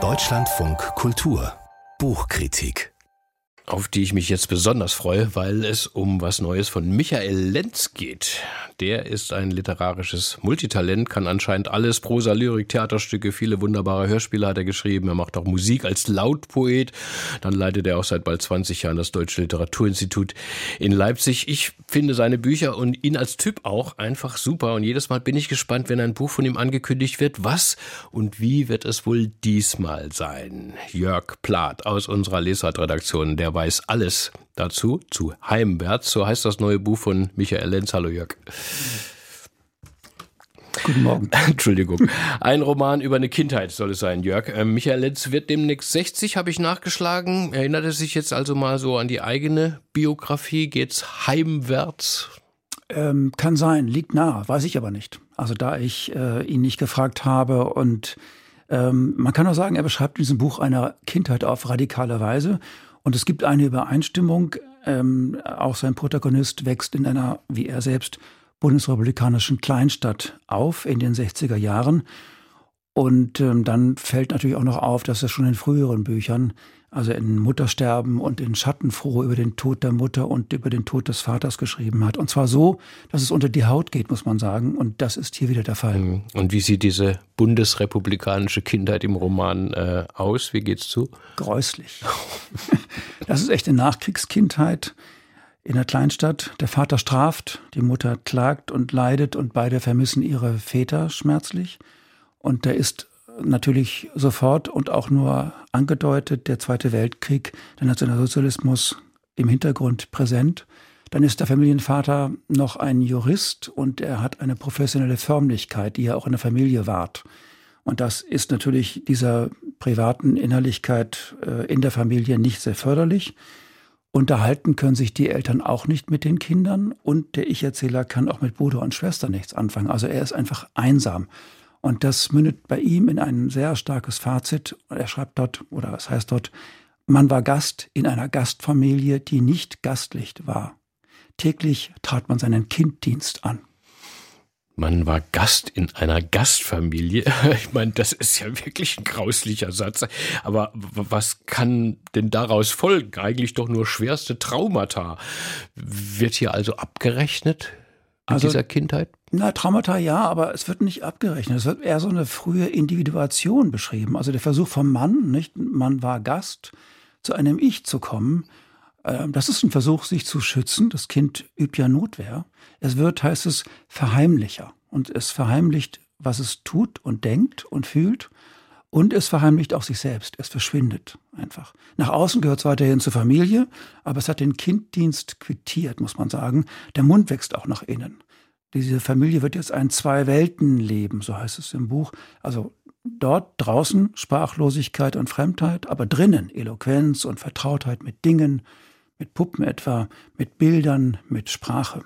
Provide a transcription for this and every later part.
Deutschlandfunk Kultur Buchkritik auf die ich mich jetzt besonders freue, weil es um was Neues von Michael Lenz geht. Der ist ein literarisches Multitalent, kann anscheinend alles, Prosa, Lyrik, Theaterstücke, viele wunderbare Hörspiele hat er geschrieben. Er macht auch Musik als Lautpoet. Dann leitet er auch seit bald 20 Jahren das Deutsche Literaturinstitut in Leipzig. Ich finde seine Bücher und ihn als Typ auch einfach super. Und jedes Mal bin ich gespannt, wenn ein Buch von ihm angekündigt wird. Was und wie wird es wohl diesmal sein? Jörg Plath aus unserer Lesart-Redaktion, der weiß alles dazu, zu Heimwärts. So heißt das neue Buch von Michael Lenz. Hallo Jörg. Guten Morgen. Entschuldigung. Ein Roman über eine Kindheit soll es sein, Jörg. Ähm, Michael Lenz wird demnächst 60, habe ich nachgeschlagen. Erinnert er sich jetzt also mal so an die eigene Biografie? Geht's heimwärts? Ähm, kann sein, liegt nah, weiß ich aber nicht. Also da ich äh, ihn nicht gefragt habe und ähm, man kann auch sagen, er beschreibt in diesem Buch eine Kindheit auf radikale Weise und es gibt eine Übereinstimmung. Ähm, auch sein Protagonist wächst in einer, wie er selbst, bundesrepublikanischen Kleinstadt auf in den 60er Jahren. Und ähm, dann fällt natürlich auch noch auf, dass er schon in früheren Büchern also in Muttersterben und in Schattenfroh über den Tod der Mutter und über den Tod des Vaters geschrieben hat. Und zwar so, dass es unter die Haut geht, muss man sagen. Und das ist hier wieder der Fall. Mhm. Und wie sieht diese bundesrepublikanische Kindheit im Roman äh, aus? Wie geht's zu? Gräuslich. das ist echt eine Nachkriegskindheit in der Kleinstadt. Der Vater straft, die Mutter klagt und leidet und beide vermissen ihre Väter schmerzlich. Und da ist natürlich sofort und auch nur angedeutet der Zweite Weltkrieg, der Nationalsozialismus im Hintergrund präsent. Dann ist der Familienvater noch ein Jurist und er hat eine professionelle Förmlichkeit, die er auch in der Familie wahrt. Und das ist natürlich dieser privaten Innerlichkeit äh, in der Familie nicht sehr förderlich. Unterhalten können sich die Eltern auch nicht mit den Kindern und der Ich-Erzähler kann auch mit Bruder und Schwester nichts anfangen. Also er ist einfach einsam. Und das mündet bei ihm in ein sehr starkes Fazit. Er schreibt dort, oder es heißt dort, man war Gast in einer Gastfamilie, die nicht gastlich war. Täglich trat man seinen Kinddienst an. Man war Gast in einer Gastfamilie. Ich meine, das ist ja wirklich ein grauslicher Satz. Aber was kann denn daraus folgen? Eigentlich doch nur schwerste Traumata. Wird hier also abgerechnet mit also, dieser Kindheit? Na, Traumata ja, aber es wird nicht abgerechnet. Es wird eher so eine frühe Individuation beschrieben. Also der Versuch vom Mann, nicht? Man war Gast, zu einem Ich zu kommen. Ähm, das ist ein Versuch, sich zu schützen. Das Kind übt ja Notwehr. Es wird, heißt es, verheimlicher. Und es verheimlicht, was es tut und denkt und fühlt. Und es verheimlicht auch sich selbst. Es verschwindet einfach. Nach außen gehört es weiterhin zur Familie, aber es hat den Kinddienst quittiert, muss man sagen. Der Mund wächst auch nach innen. Diese Familie wird jetzt ein Zwei-Welten-Leben, so heißt es im Buch. Also dort draußen Sprachlosigkeit und Fremdheit, aber drinnen Eloquenz und Vertrautheit mit Dingen, mit Puppen etwa, mit Bildern, mit Sprache.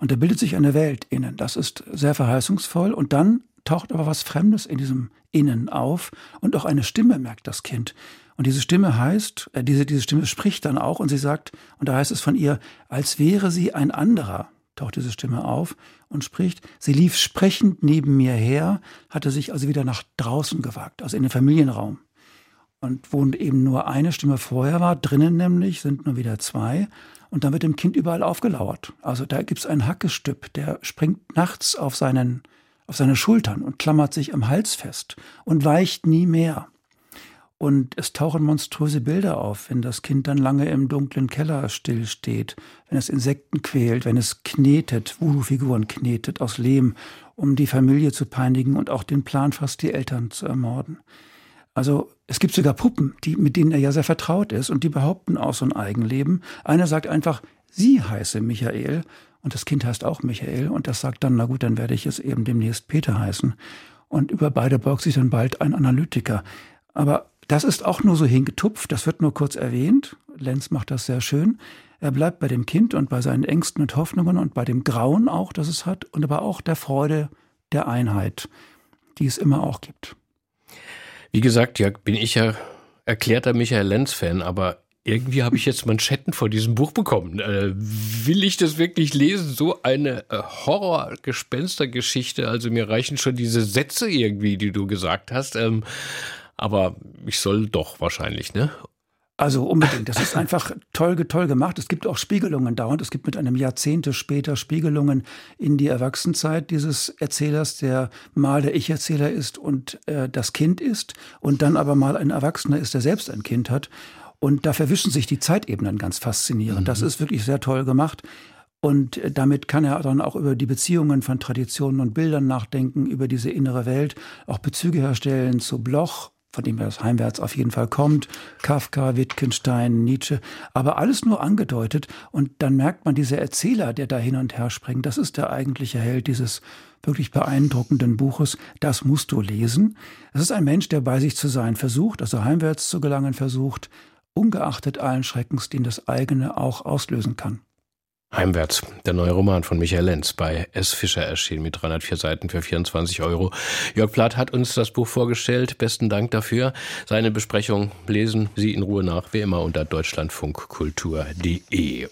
Und da bildet sich eine Welt innen. Das ist sehr verheißungsvoll. Und dann taucht aber was Fremdes in diesem Innen auf und auch eine Stimme merkt das Kind. Und diese Stimme heißt, äh, diese, diese Stimme spricht dann auch und sie sagt, und da heißt es von ihr, als wäre sie ein anderer, taucht diese Stimme auf und spricht. Sie lief sprechend neben mir her, hatte sich also wieder nach draußen gewagt, also in den Familienraum. Und wo eben nur eine Stimme vorher war, drinnen nämlich sind nur wieder zwei. Und dann wird dem Kind überall aufgelauert. Also da gibt es einen Hackestüpp, der springt nachts auf, seinen, auf seine Schultern und klammert sich am Hals fest und weicht nie mehr. Und es tauchen monströse Bilder auf, wenn das Kind dann lange im dunklen Keller stillsteht, wenn es Insekten quält, wenn es knetet, Voodoo-Figuren knetet aus Lehm, um die Familie zu peinigen und auch den Plan fast die Eltern zu ermorden. Also es gibt sogar Puppen, die, mit denen er ja sehr vertraut ist und die behaupten auch so ein Eigenleben. Einer sagt einfach, sie heiße Michael und das Kind heißt auch Michael und das sagt dann, na gut, dann werde ich es eben demnächst Peter heißen. Und über beide beugt sich dann bald ein Analytiker. Aber das ist auch nur so hingetupft, das wird nur kurz erwähnt. Lenz macht das sehr schön. Er bleibt bei dem Kind und bei seinen Ängsten und Hoffnungen und bei dem Grauen auch, das es hat, und aber auch der Freude der Einheit, die es immer auch gibt. Wie gesagt, ja, bin ich ja erklärter Michael Lenz-Fan, aber irgendwie habe ich jetzt Manschetten vor diesem Buch bekommen. Äh, will ich das wirklich lesen? So eine äh, Horror-Gespenstergeschichte. Also mir reichen schon diese Sätze irgendwie, die du gesagt hast. Ähm, aber ich soll doch wahrscheinlich, ne? Also unbedingt. Das ist einfach toll, toll gemacht. Es gibt auch Spiegelungen dauernd. Es gibt mit einem Jahrzehnte später Spiegelungen in die Erwachsenenzeit dieses Erzählers, der mal der Ich-Erzähler ist und äh, das Kind ist und dann aber mal ein Erwachsener ist, der selbst ein Kind hat. Und da verwischen sich die Zeitebenen ganz faszinierend. Mhm. Das ist wirklich sehr toll gemacht. Und äh, damit kann er dann auch über die Beziehungen von Traditionen und Bildern nachdenken, über diese innere Welt, auch Bezüge herstellen zu Bloch, von dem das heimwärts auf jeden Fall kommt, Kafka, Wittgenstein, Nietzsche, aber alles nur angedeutet und dann merkt man, dieser Erzähler, der da hin und her springt, das ist der eigentliche Held dieses wirklich beeindruckenden Buches, das musst du lesen. Es ist ein Mensch, der bei sich zu sein versucht, also heimwärts zu gelangen versucht, ungeachtet allen Schreckens, den das eigene auch auslösen kann. Heimwärts, der neue Roman von Michael Lenz bei S. Fischer erschienen mit 304 Seiten für 24 Euro. Jörg Plath hat uns das Buch vorgestellt. Besten Dank dafür. Seine Besprechung lesen Sie in Ruhe nach, wie immer unter deutschlandfunkkultur.de.